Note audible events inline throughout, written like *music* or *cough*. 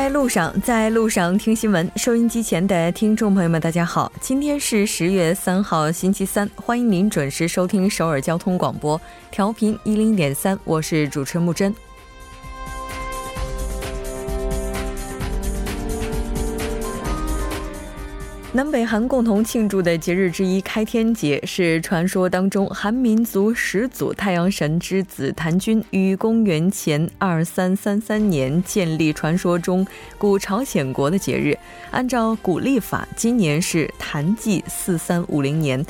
在路上，在路上听新闻。收音机前的听众朋友们，大家好，今天是十月三号，星期三，欢迎您准时收听首尔交通广播，调频一零点三，我是主持人木真。南北韩共同庆祝的节日之一开天节，是传说当中韩民族始祖太阳神之子檀君于公元前二三三三年建立传说中古朝鲜国的节日。按照古历法，今年是檀纪四三五零年。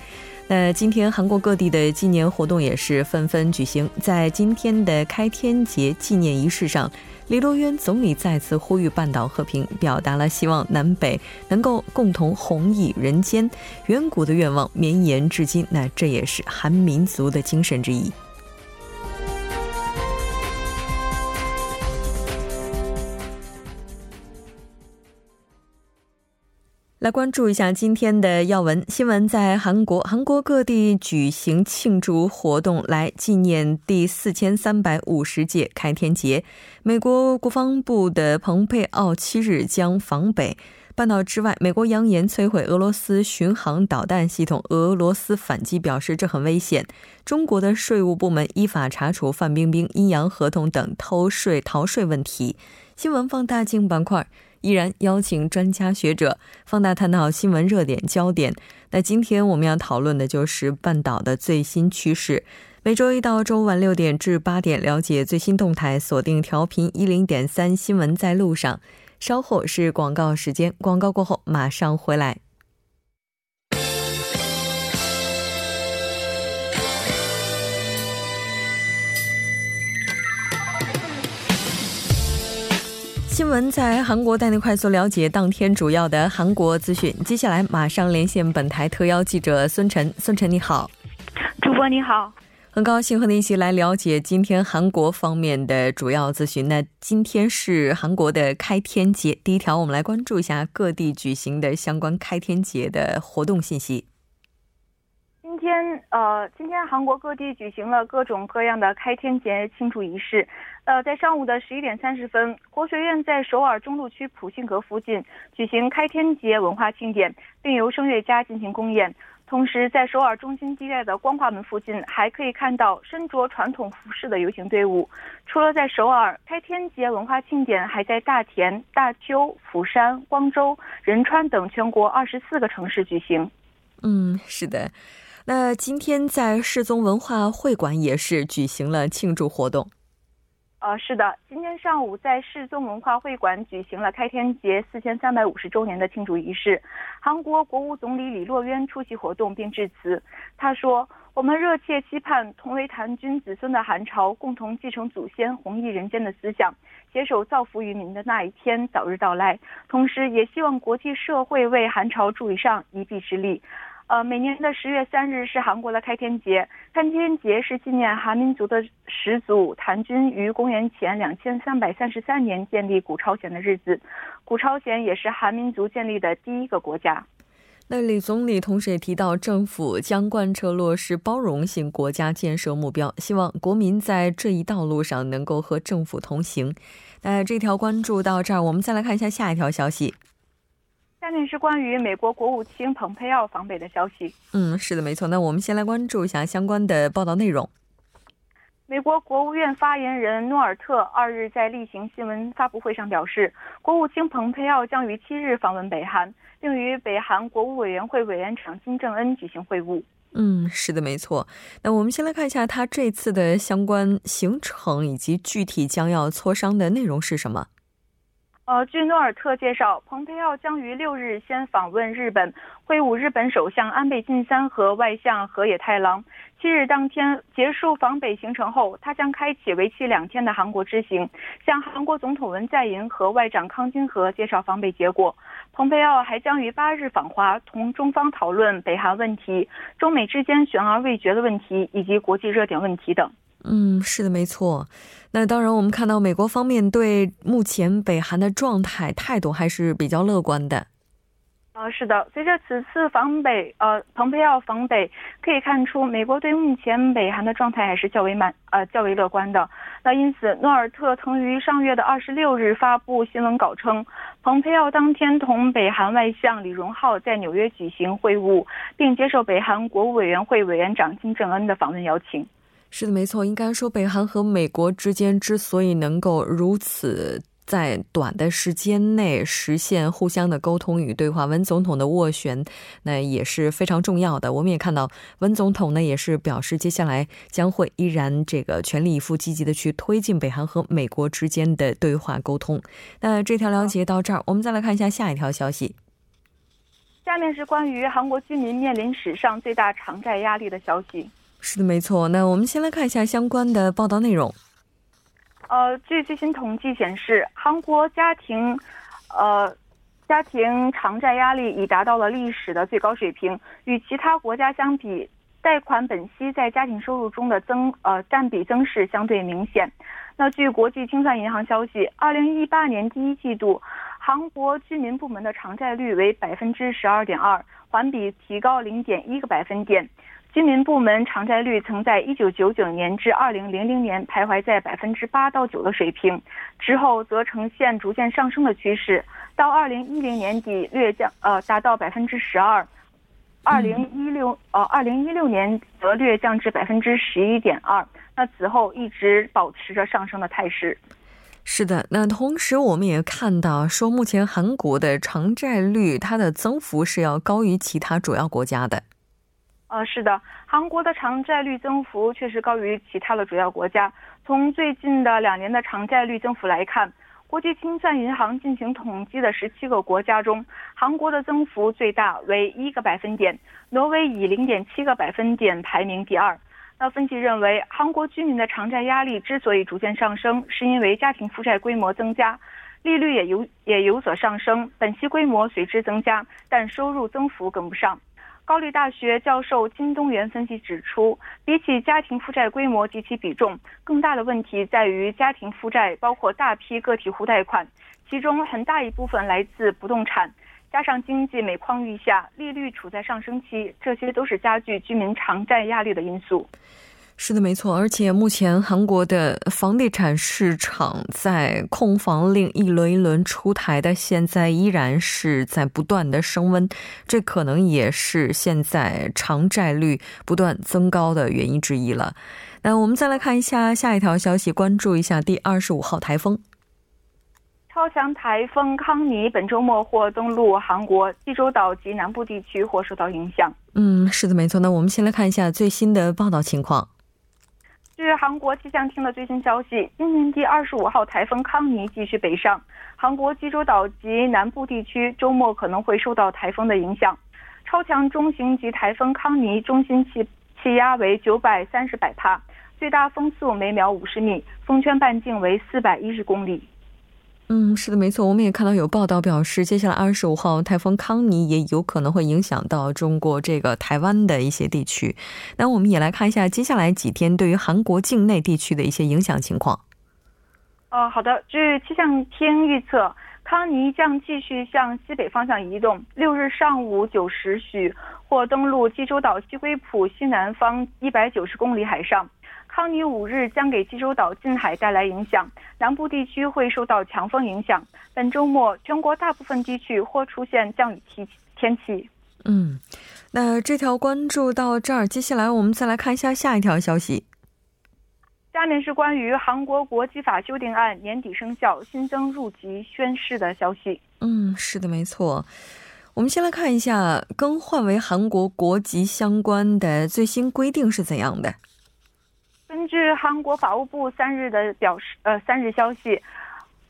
那今天韩国各地的纪念活动也是纷纷举行。在今天的开天节纪念仪式上。李洛渊总理再次呼吁半岛和平，表达了希望南北能够共同弘毅人间，远古的愿望绵延至今。那这也是韩民族的精神之一。来关注一下今天的要闻新闻，在韩国，韩国各地举行庆祝活动，来纪念第四千三百五十届开天节。美国国防部的蓬佩奥七日将访北半岛之外，美国扬言摧毁俄罗斯巡航导弹系统，俄罗斯反击表示这很危险。中国的税务部门依法查处范冰冰阴阳合同等偷税逃税问题。新闻放大镜板块。依然邀请专家学者放大探讨新闻热点焦点。那今天我们要讨论的就是半岛的最新趋势。每周一到周五晚六点至八点，了解最新动态，锁定调频一零点三新闻在路上。稍后是广告时间，广告过后马上回来。新闻在韩国带您快速了解当天主要的韩国资讯。接下来马上连线本台特邀记者孙晨。孙晨你好，主播你好，很高兴和您一起来了解今天韩国方面的主要资讯。那今天是韩国的开天节，第一条我们来关注一下各地举行的相关开天节的活动信息。今天呃，今天韩国各地举行了各种各样的开天节庆祝仪式。呃，在上午的十一点三十分，国学院在首尔中路区普信阁附近举行开天节文化庆典，并由声乐家进行公演。同时，在首尔中心地带的光化门附近，还可以看到身着传统服饰的游行队伍。除了在首尔，开天节文化庆典还在大田、大邱、釜山、光州、仁川等全国二十四个城市举行。嗯，是的。那今天在世宗文化会馆也是举行了庆祝活动。呃，是的，今天上午在世宗文化会馆举行了开天节四千三百五十周年的庆祝仪式。韩国国务总理李洛渊出席活动并致辞。他说：“我们热切期盼同为谭军子孙的韩朝共同继承祖先弘毅人间的思想，携手造福于民的那一天早日到来。同时，也希望国际社会为韩朝助以上一臂之力。”呃，每年的十月三日是韩国的开天节。开天节是纪念韩民族的始祖谭军于公元前两千三百三十三年建立古朝鲜的日子。古朝鲜也是韩民族建立的第一个国家。那李总理同时也提到，政府将贯彻落实包容性国家建设目标，希望国民在这一道路上能够和政府同行。那这条关注到这儿，我们再来看一下下一条消息。下面是关于美国国务卿蓬佩奥访北的消息。嗯，是的，没错。那我们先来关注一下相关的报道内容。美国国务院发言人诺尔特二日在例行新闻发布会上表示，国务卿蓬佩奥将于七日访问北韩，并与北韩国务委员会委员长金正恩举行会晤。嗯，是的，没错。那我们先来看一下他这次的相关行程以及具体将要磋商的内容是什么。呃，据诺尔特介绍，蓬佩奥将于六日先访问日本，会晤日本首相安倍晋三和外相河野太郎。七日当天结束访北行程后，他将开启为期两天的韩国之行，向韩国总统文在寅和外长康金和介绍访北结果。蓬佩奥还将于八日访华，同中方讨论北韩问题、中美之间悬而未决的问题以及国际热点问题等。嗯，是的，没错。那当然，我们看到美国方面对目前北韩的状态态度还是比较乐观的。呃，是的，随着此次访北，呃，蓬佩奥访北，可以看出美国对目前北韩的状态还是较为满，呃，较为乐观的。那因此，诺尔特曾于上月的二十六日发布新闻稿称，蓬佩奥当天同北韩外相李荣浩在纽约举行会晤，并接受北韩国务委员会委员长金正恩的访问邀请。是的，没错，应该说北韩和美国之间之所以能够如此。在短的时间内实现互相的沟通与对话，文总统的斡旋那也是非常重要的。我们也看到，文总统呢也是表示，接下来将会依然这个全力以赴、积极的去推进北韩和美国之间的对话沟通。那这条了解到这儿，我们再来看一下下一条消息。下面是关于韩国居民面临史上最大偿债压力的消息。是的，没错。那我们先来看一下相关的报道内容。呃，据最新统计显示，韩国家庭，呃，家庭偿债压力已达到了历史的最高水平。与其他国家相比，贷款本息在家庭收入中的增呃占比增势相对明显。那据国际清算银行消息，二零一八年第一季度，韩国居民部门的偿债率为百分之十二点二，环比提高零点一个百分点。居民部门偿债率曾在1999年至2000年徘徊在百分之八到九的水平，之后则呈现逐渐上升的趋势，到2010年底略降，呃，达到百分之十二，2016呃2016年则略降至百分之十一点二，那此后一直保持着上升的态势。是的，那同时我们也看到说，目前韩国的偿债率它的增幅是要高于其他主要国家的。呃，是的，韩国的偿债率增幅确实高于其他的主要国家。从最近的两年的偿债率增幅来看，国际清算银行进行统计的十七个国家中，韩国的增幅最大为一个百分点，挪威以零点七个百分点排名第二。那分析认为，韩国居民的偿债压力之所以逐渐上升，是因为家庭负债规模增加，利率也有也有所上升，本息规模随之增加，但收入增幅跟不上。高丽大学教授金东元分析指出，比起家庭负债规模及其比重，更大的问题在于家庭负债包括大批个体户贷款，其中很大一部分来自不动产，加上经济每况愈下，利率处在上升期，这些都是加剧居民偿债压力的因素。是的，没错。而且目前韩国的房地产市场在控房令一轮一轮出台的，现在依然是在不断的升温，这可能也是现在偿债率不断增高的原因之一了。那我们再来看一下下一条消息，关注一下第二十五号台风。超强台风康尼本周末或登陆韩国济州岛及南部地区，或受到影响。嗯，是的，没错。那我们先来看一下最新的报道情况。据韩国气象厅的最新消息，今年第二十五号台风康尼继续北上，韩国济州岛及南部地区周末可能会受到台风的影响。超强中型级台风康尼中心气气压为九百三十百帕，最大风速每秒五十米，风圈半径为四百一十公里。嗯，是的，没错。我们也看到有报道表示，接下来二十五号台风康尼也有可能会影响到中国这个台湾的一些地区。那我们也来看一下接下来几天对于韩国境内地区的一些影响情况。哦，好的。据气象厅预测，康尼将继续向西北方向移动，六日上午九时许或登陆济州岛西归浦西南方一百九十公里海上。康尼五日将给济州岛近海带来影响，南部地区会受到强风影响。本周末，全国大部分地区或出现降雨天天气。嗯，那这条关注到这儿，接下来我们再来看一下下一条消息。下面是关于韩国国籍法修订案年底生效、新增入籍宣誓的消息。嗯，是的，没错。我们先来看一下更换为韩国国籍相关的最新规定是怎样的。根据韩国法务部三日的表示，呃，三日消息，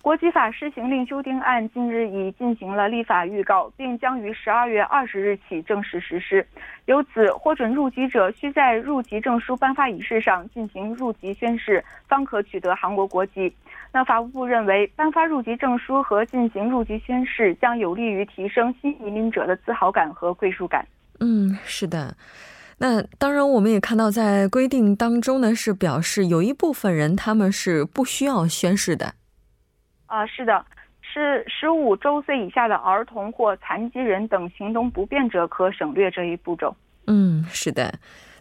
国籍法施行令修订案近日已进行了立法预告，并将于十二月二十日起正式实施。由此，获准入籍者需在入籍证书颁发仪式上进行入籍宣誓，方可取得韩国国籍。那法务部认为，颁发入籍证书和进行入籍宣誓将有利于提升新移民者的自豪感和归属感。嗯，是的。那当然，我们也看到，在规定当中呢，是表示有一部分人他们是不需要宣誓的。啊，是的，是十五周岁以下的儿童或残疾人等行动不便者可省略这一步骤。嗯，是的。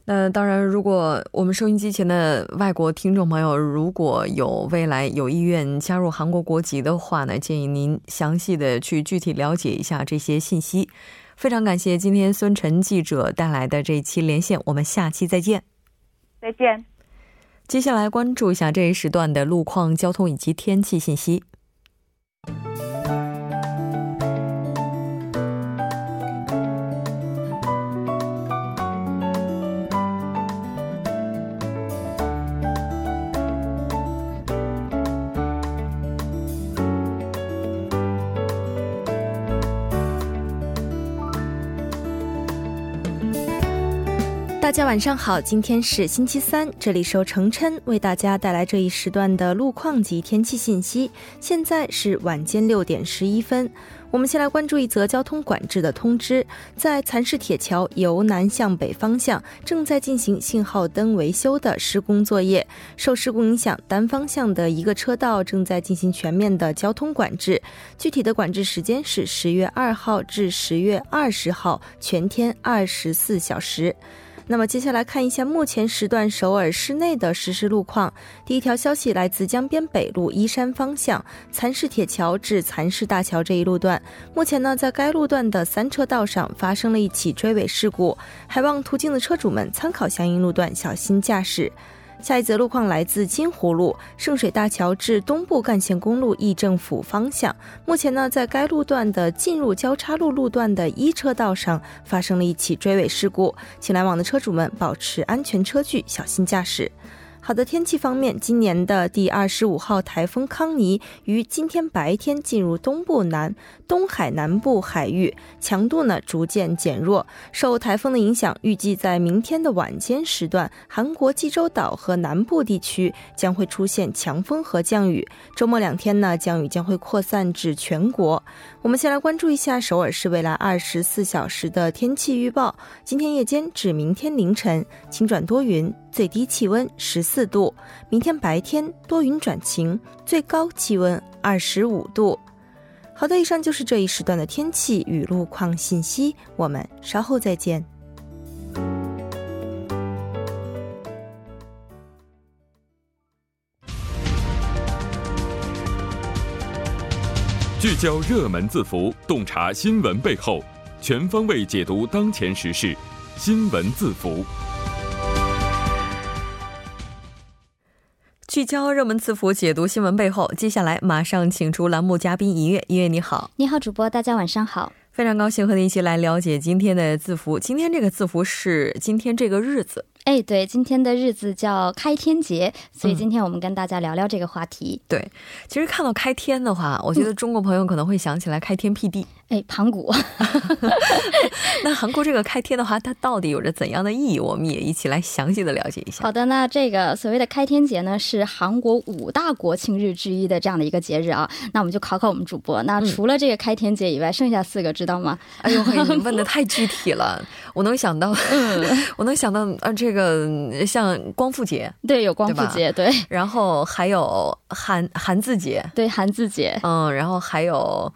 那当然，如果我们收音机前的外国听众朋友如果有未来有意愿加入韩国国籍的话呢，建议您详细的去具体了解一下这些信息。非常感谢今天孙晨记者带来的这一期连线，我们下期再见。再见。接下来关注一下这一时段的路况、交通以及天气信息。大家晚上好，今天是星期三，这里是由程琛为大家带来这一时段的路况及天气信息。现在是晚间六点十一分，我们先来关注一则交通管制的通知：在蚕市铁桥由南向北方向正在进行信号灯维修的施工作业，受事故影响，单方向的一个车道正在进行全面的交通管制。具体的管制时间是十月二号至十月二十号，全天二十四小时。那么接下来看一下目前时段首尔市内的实时路况。第一条消息来自江边北路依山方向蚕市铁桥至蚕市大桥这一路段，目前呢在该路段的三车道上发生了一起追尾事故，还望途经的车主们参考相应路段，小心驾驶。下一则路况来自金湖路圣水大桥至东部干线公路义政府方向。目前呢，在该路段的进入交叉路路段的一车道上发生了一起追尾事故，请来往的车主们保持安全车距，小心驾驶。好的，天气方面，今年的第二十五号台风康尼于今天白天进入东部南东海南部海域，强度呢逐渐减弱。受台风的影响，预计在明天的晚间时段，韩国济州岛和南部地区将会出现强风和降雨。周末两天呢，降雨将会扩散至全国。我们先来关注一下首尔市未来二十四小时的天气预报。今天夜间至明天凌晨，晴转多云。最低气温十四度，明天白天多云转晴，最高气温二十五度。好的，以上就是这一时段的天气与路况信息，我们稍后再见。聚焦热门字符，洞察新闻背后，全方位解读当前时事，新闻字符。聚焦热门字符，解读新闻背后。接下来马上请出栏目嘉宾一月，一月你好，你好主播，大家晚上好，非常高兴和您一起来了解今天的字符。今天这个字符是今天这个日子。哎，对，今天的日子叫开天节，所以今天我们跟大家聊聊这个话题。对，其实看到开天的话，我觉得中国朋友可能会想起来开天辟地。哎，盘古。*laughs* 那韩国这个开天的话，它到底有着怎样的意义？我们也一起来详细的了解一下。好的，那这个所谓的开天节呢，是韩国五大国庆日之一的这样的一个节日啊。那我们就考考我们主播，那除了这个开天节以外，剩下四个知道吗？哎呦，你问的 *laughs* 太具体了，我能想到，*laughs* 我能想到啊，这个像光复节，对，有光复节，对。然后还有韩韩字节，对，韩字节，嗯，然后还有。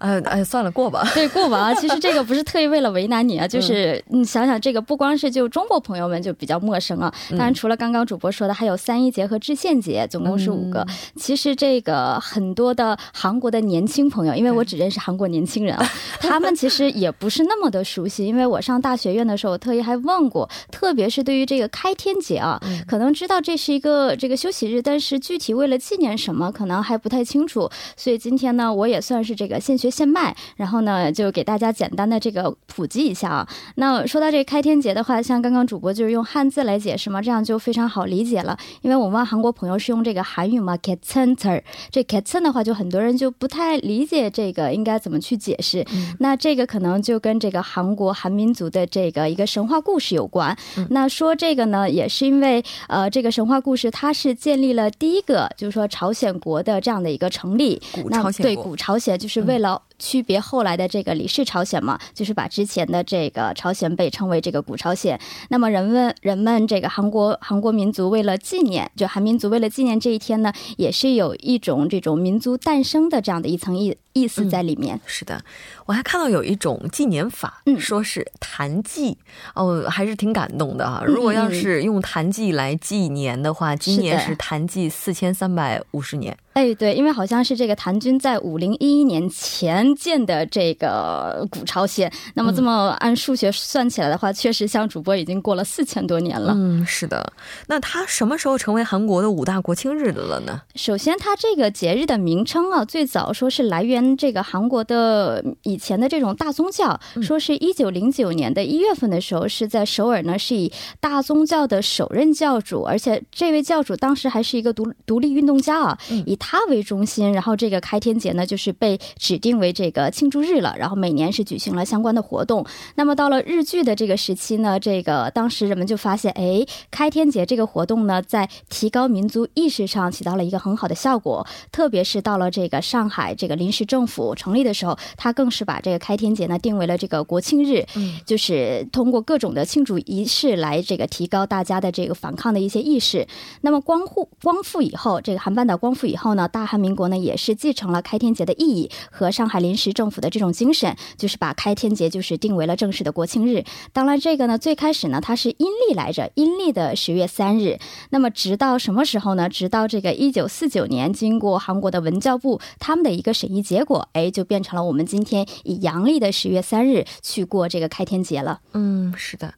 呃哎，算了，过吧。对，过吧啊。其实这个不是特意为了为难你啊，*laughs* 就是你想想，这个不光是就中国朋友们就比较陌生啊。当然，除了刚刚主播说的，还有三一节和知县节，总共是五个。其实这个很多的韩国的年轻朋友，因为我只认识韩国年轻人啊，*laughs* 他们其实也不是那么的熟悉。因为我上大学院的时候，特意还问过，特别是对于这个开天节啊，可能知道这是一个这个休息日，但是具体为了纪念什么，可能还不太清楚。所以今天呢，我也算是这个现学。现卖，然后呢，就给大家简单的这个普及一下啊。那说到这个开天节的话，像刚刚主播就是用汉字来解释嘛，这样就非常好理解了。因为我们韩国朋友是用这个韩语嘛 k e t e n t e r 这 k e t e n 的话，就很多人就不太理解这个应该怎么去解释。那这个可能就跟这个韩国韩民族的这个一个神话故事有关。那说这个呢，也是因为呃，这个神话故事它是建立了第一个，就是说朝鲜国的这样的一个成立。古朝鲜对古朝鲜就是为了。后区别后来的这个李氏朝鲜嘛，就是把之前的这个朝鲜被称为这个古朝鲜。那么人们人们这个韩国韩国民族为了纪念，就韩民族为了纪念这一天呢，也是有一种这种民族诞生的这样的一层意意思在里面。是的，我还看到有一种纪念法，嗯说是坛祭，哦，还是挺感动的啊。如果要是用坛祭来纪年的话，今年是的是坛祭四千三百五十年。哎，对，因为好像是这个谭军在五零一一年前建的这个古朝鲜，那么这么按数学算起来的话，确实像主播已经过了四千多年了。嗯，是的。那它什么时候成为韩国的五大国庆日的了呢？首先，它这个节日的名称啊，最早说是来源这个韩国的以前的这种大宗教，说是一九零九年的一月份的时候，是在首尔呢，是以大宗教的首任教主，而且这位教主当时还是一个独独立运动家啊，以他为中心，然后这个开天节呢，就是被指定为这个庆祝日了，然后每年是举行了相关的活动。那么到了日剧的这个时期呢，这个当时人们就发现，哎，开天节这个活动呢，在提高民族意识上起到了一个很好的效果。特别是到了这个上海这个临时政府成立的时候，他更是把这个开天节呢定为了这个国庆日，嗯，就是通过各种的庆祝仪式来这个提高大家的这个反抗的一些意识。那么光复光复以后，这个韩半岛光复以后呢，大韩民国呢也是继承了开天节的意义和上海临临时政府的这种精神，就是把开天节就是定为了正式的国庆日。当然，这个呢最开始呢它是阴历来着，阴历的十月三日。那么直到什么时候呢？直到这个一九四九年，经过韩国的文教部他们的一个审议结果，哎，就变成了我们今天以阳历的十月三日去过这个开天节了。嗯，是的。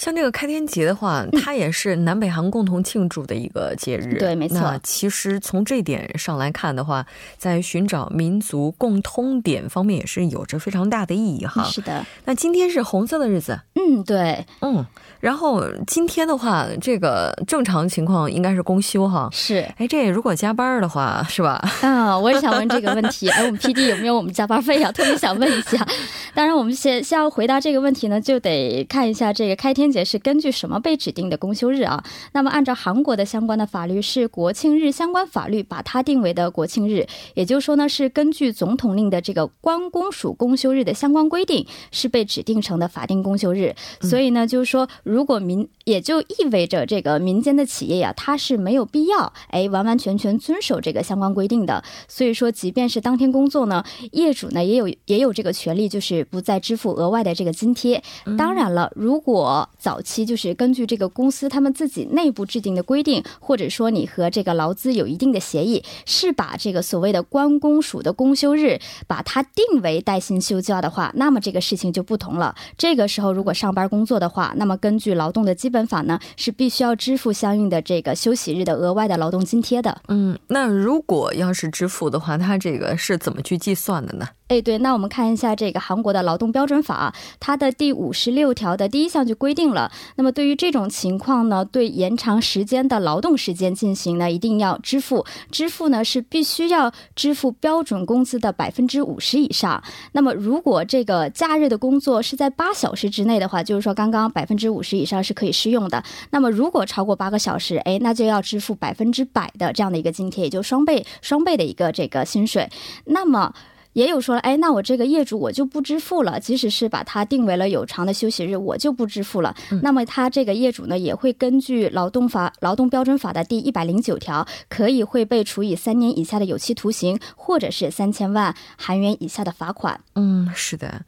像这个开天节的话，*laughs* 它也是南北韩共同庆祝的一个节日。对没错那其实从这点上来看的话，在寻找民族共通点方面也是有着非常大的意义哈。是的，那今天是红色的日子，嗯，对，嗯，然后今天的话，这个正常情况应该是公休哈。是哎，这如果加班的话，是吧？啊，我也想问这个问题。*laughs* 哎，我们 P D 有没有我们加班费啊？特别想问一下。*laughs* 当然，我们先先要回答这个问题呢，就得看一下这个开天节是根据什么被指定的公休日啊？那么按照韩国的相关的法律，是国庆日相关法律把它定为的国庆日，也就是说呢，是根据总统令的这个关公署公休日的相关规定，是被指定成的法定公休日。所以呢，就是说，如果民也就意味着这个民间的企业呀，它是没有必要哎完完全全遵守这个相关规定的。所以说，即便是当天工作呢，业主呢也有也有这个权利，就是不再支付额外的这个津贴。当然了，如果早期就是根据这个公司他们自己内部制定的规定，或者说你和这个劳资有一定的协议，是把这个所谓的关公署的公休日把它定为带薪休假的话，那么这个事情就不同了。这个时候如果上班工作的话，那么根据劳动的基本法呢，是必须要支付相应的这个休息日的额外的劳动津贴的。嗯，那如果要是支付的话，它这个是怎么去计算的呢？哎，对，那我们看一下这个韩国的劳动标准法，它的第五十六条的第一项就规定了，那么对于这种情况呢，对延长时间的劳动时间进行呢，一定要支付，支付呢是必须要支付标准工资的百分之五十以上。那么如果这个假日的工作是在八小时之内的话，就是说刚刚百分之五十以上是可以适用的。那么如果超过八个小时，哎，那就要支付百分之百的这样的一个津贴，也就双倍双倍的一个这个薪水。那么。也有说了，哎，那我这个业主我就不支付了，即使是把它定为了有偿的休息日，我就不支付了。那么他这个业主呢，也会根据劳动法、劳动标准法的第一百零九条，可以会被处以三年以下的有期徒刑，或者是三千万韩元以下的罚款。嗯，是的。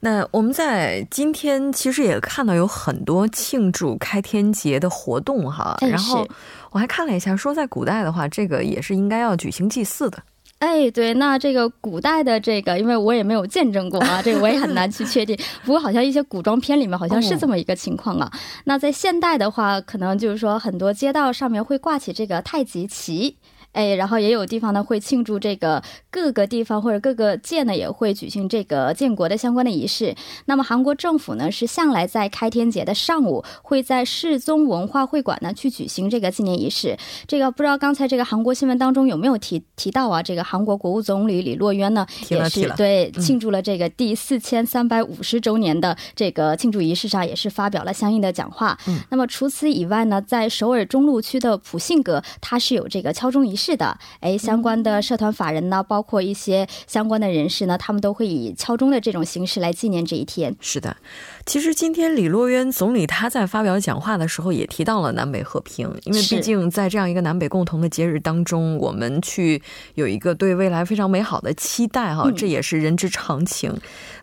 那我们在今天其实也看到有很多庆祝开天节的活动哈，哎然后我还看了一下，说在古代的话，这个也是应该要举行祭祀的。哎，对，那这个古代的这个，因为我也没有见证过啊，这个我也很难去确定。*laughs* 不过好像一些古装片里面好像是这么一个情况啊。那在现代的话，可能就是说很多街道上面会挂起这个太极旗。哎，然后也有地方呢会庆祝这个各个地方或者各个界呢也会举行这个建国的相关的仪式。那么韩国政府呢是向来在开天节的上午会在世宗文化会馆呢去举行这个纪念仪式。这个不知道刚才这个韩国新闻当中有没有提提到啊？这个韩国国务总理李洛渊呢也是对庆祝了这个第四千三百五十周年的这个庆祝仪式上也是发表了相应的讲话。嗯那么除此以外呢，在首尔中路区的普信阁，它是有这个敲钟仪式。式的，哎，相关的社团法人呢，包括一些相关的人士呢，他们都会以敲钟的这种形式来纪念这一天。是的。其实今天李洛渊总理他在发表讲话的时候也提到了南北和平，因为毕竟在这样一个南北共同的节日当中，我们去有一个对未来非常美好的期待哈，这也是人之常情。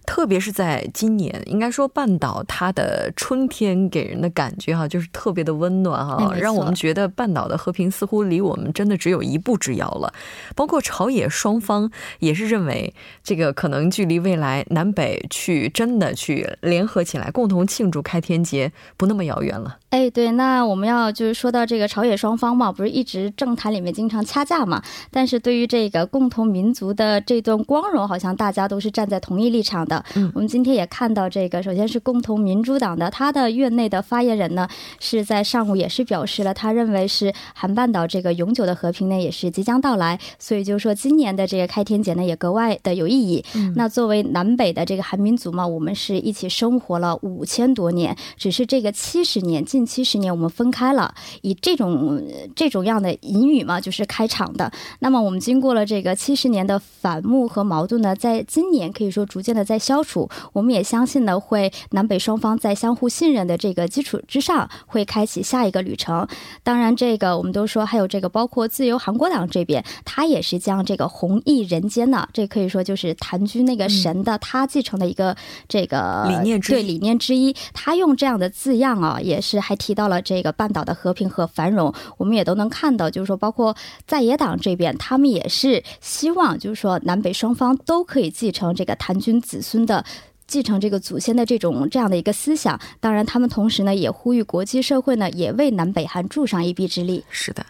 特别是在今年，应该说半岛它的春天给人的感觉哈，就是特别的温暖哈，让我们觉得半岛的和平似乎离我们真的只有一步之遥了。包括朝野双方也是认为，这个可能距离未来南北去真的去联合起来共同庆祝开天节不那么遥远了。哎，对，那我们要就是说到这个朝野双方嘛，不是一直政坛里面经常掐架嘛？但是对于这个共同民族的这段光荣，好像大家都是站在同一立场的。嗯，我们今天也看到这个，首先是共同民主党的他的院内的发言人呢，是在上午也是表示了，他认为是韩半岛这个永久的和平呢，也是即将到来，所以就是说今年的这个开天节呢，也格外的有意义。那作为南北的这个韩民族嘛，我们是一起生活了五千多年，只是这个七十年近。七十年我们分开了，以这种这种样的隐语嘛，就是开场的。那么我们经过了这个七十年的反目和矛盾呢，在今年可以说逐渐的在消除。我们也相信呢，会南北双方在相互信任的这个基础之上，会开启下一个旅程。当然，这个我们都说还有这个包括自由韩国党这边，他也是将这个弘毅人间呢，这可以说就是谭军那个神的他继承的一个这个理念之对理念之一。他用这样的字样啊，也是还。提到了这个半岛的和平和繁荣，我们也都能看到，就是说，包括在野党这边，他们也是希望，就是说，南北双方都可以继承这个谭军子孙的。继承这个祖先的这种这样的一个思想，当然，他们同时呢也呼吁国际社会呢也为南北韩助上一臂之力。是的，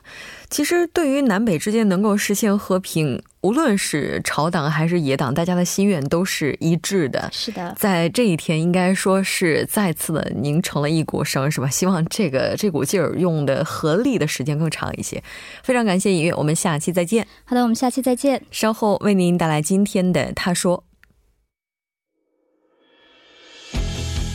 其实对于南北之间能够实现和平，无论是朝党还是野党，大家的心愿都是一致的。是的，在这一天，应该说是再次的凝成了一股绳，是吧？希望这个这股劲儿用的合力的时间更长一些。非常感谢尹月，我们下期再见。好的，我们下期再见。稍后为您带来今天的他说。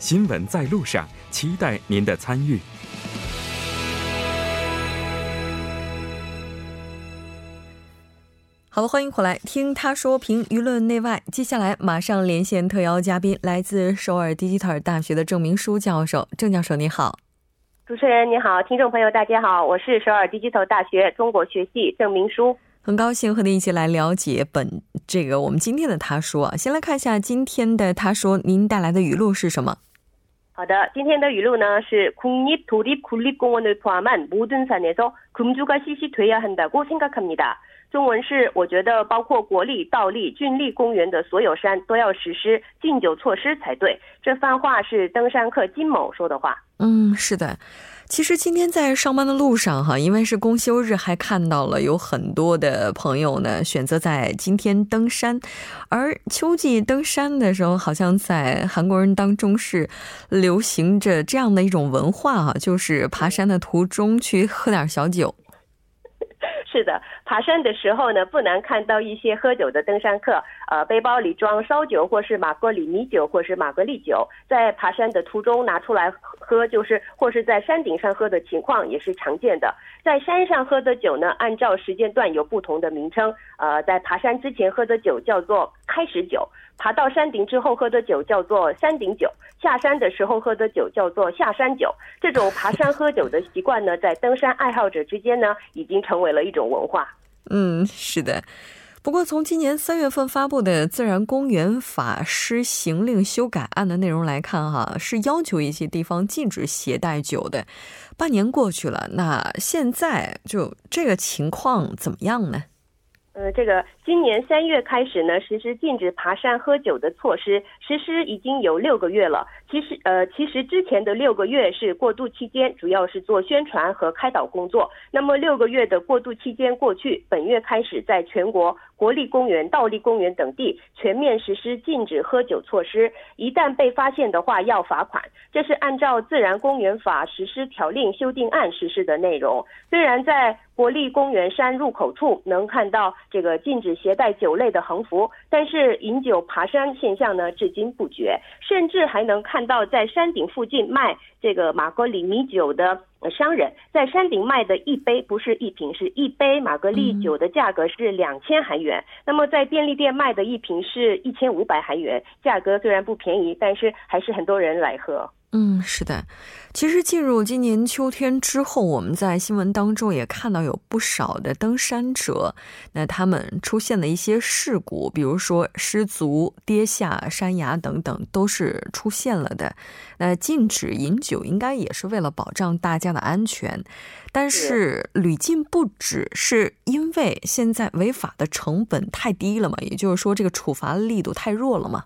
新闻在路上，期待您的参与。好了，欢迎回来听他说评舆论内外。接下来马上连线特邀嘉宾，来自首尔迪吉特尔大学的郑明书教授。郑教授，你好。主持人你好，听众朋友大家好，我是首尔迪吉特大学中国学系郑明书。很高兴和您一起来了解本这个我们今天的他说啊。先来看一下今天的他说，您带来的语录是什么？好的，今天的语录呢是국립도립국립공원을포함한모든산에서금주가실시돼야한다고생각합니다中文是，我觉得包括国立、道立、郡立公园的所有山都要实施禁酒措施才对。这番话是登山客金某说的话。嗯，是的。 其实今天在上班的路上，哈，因为是公休日，还看到了有很多的朋友呢选择在今天登山。而秋季登山的时候，好像在韩国人当中是流行着这样的一种文化，哈，就是爬山的途中去喝点小酒。是的，爬山的时候呢，不难看到一些喝酒的登山客，呃，背包里装烧酒，或是马格里米酒，或是玛格丽酒，在爬山的途中拿出来喝，就是或是在山顶上喝的情况也是常见的。在山上喝的酒呢，按照时间段有不同的名称，呃，在爬山之前喝的酒叫做开始酒。爬到山顶之后喝的酒叫做山顶酒，下山的时候喝的酒叫做下山酒。这种爬山喝酒的习惯呢，在登山爱好者之间呢，已经成为了一种文化。嗯，是的。不过从今年三月份发布的《自然公园法施行令》修改案的内容来看，哈，是要求一些地方禁止携带酒的。半年过去了，那现在就这个情况怎么样呢？呃，这个。今年三月开始呢，实施禁止爬山喝酒的措施，实施已经有六个月了。其实，呃，其实之前的六个月是过渡期间，主要是做宣传和开导工作。那么六个月的过渡期间过去，本月开始在全国国立公园、倒立公园等地全面实施禁止喝酒措施。一旦被发现的话，要罚款。这是按照《自然公园法实施条令》修订案实施的内容。虽然在国立公园山入口处能看到这个禁止携带酒类的横幅，但是饮酒爬山现象呢，至今不绝，甚至还能看到在山顶附近卖这个马格里米酒的商人，在山顶卖的一杯不是一瓶，是一杯马格利酒的价格是两千韩元。那么在便利店卖的一瓶是一千五百韩元，价格虽然不便宜，但是还是很多人来喝。嗯，是的。其实进入今年秋天之后，我们在新闻当中也看到有不少的登山者，那他们出现的一些事故，比如说失足、跌下山崖等等，都是出现了的。那禁止饮酒，应该也是为了保障大家的安全。但是屡禁不止，是因为现在违法的成本太低了嘛？也就是说，这个处罚力度太弱了嘛？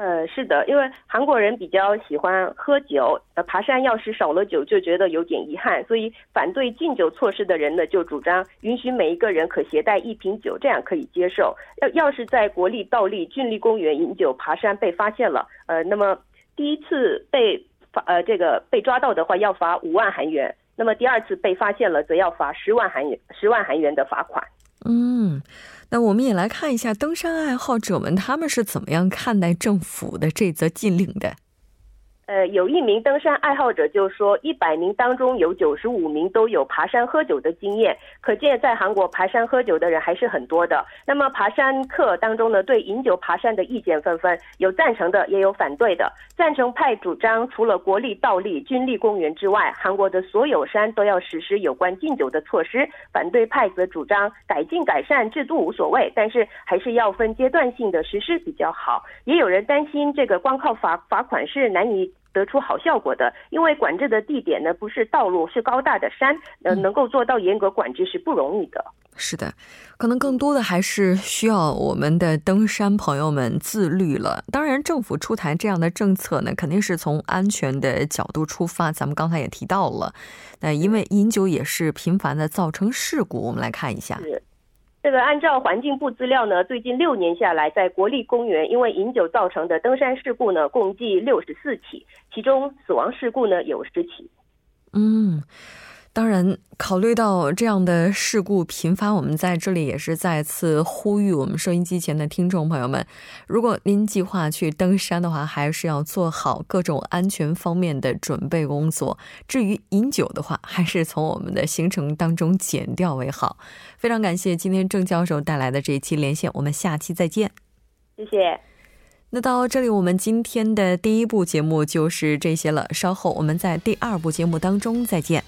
呃，是的，因为韩国人比较喜欢喝酒，呃，爬山要是少了酒就觉得有点遗憾，所以反对禁酒措施的人呢，就主张允许每一个人可携带一瓶酒，这样可以接受。要要是在国立倒立郡立公园饮酒爬山被发现了，呃，那么第一次被罚，呃，这个被抓到的话要罚五万韩元，那么第二次被发现了则要罚十万韩元，十万韩元的罚款。嗯。那我们也来看一下登山爱好者们他们是怎么样看待政府的这则禁令的。呃，有一名登山爱好者就说，一百名当中有九十五名都有爬山喝酒的经验，可见在韩国爬山喝酒的人还是很多的。那么爬山客当中呢，对饮酒爬山的意见纷纷，有赞成的，也有反对的。赞成派主张，除了国立倒立、军立公园之外，韩国的所有山都要实施有关禁酒的措施。反对派则主张改进改善制度无所谓，但是还是要分阶段性的实施比较好。也有人担心，这个光靠罚罚款是难以。得出好效果的，因为管制的地点呢不是道路，是高大的山，呃，能够做到严格管制是不容易的。是的，可能更多的还是需要我们的登山朋友们自律了。当然，政府出台这样的政策呢，肯定是从安全的角度出发。咱们刚才也提到了，那因为饮酒也是频繁的造成事故。我们来看一下。这个按照环境部资料呢，最近六年下来，在国立公园因为饮酒造成的登山事故呢，共计六十四起，其中死亡事故呢有十起。嗯。当然，考虑到这样的事故频发，我们在这里也是再次呼吁我们收音机前的听众朋友们：如果您计划去登山的话，还是要做好各种安全方面的准备工作。至于饮酒的话，还是从我们的行程当中减掉为好。非常感谢今天郑教授带来的这一期连线，我们下期再见。谢谢。那到这里，我们今天的第一部节目就是这些了。稍后我们在第二部节目当中再见。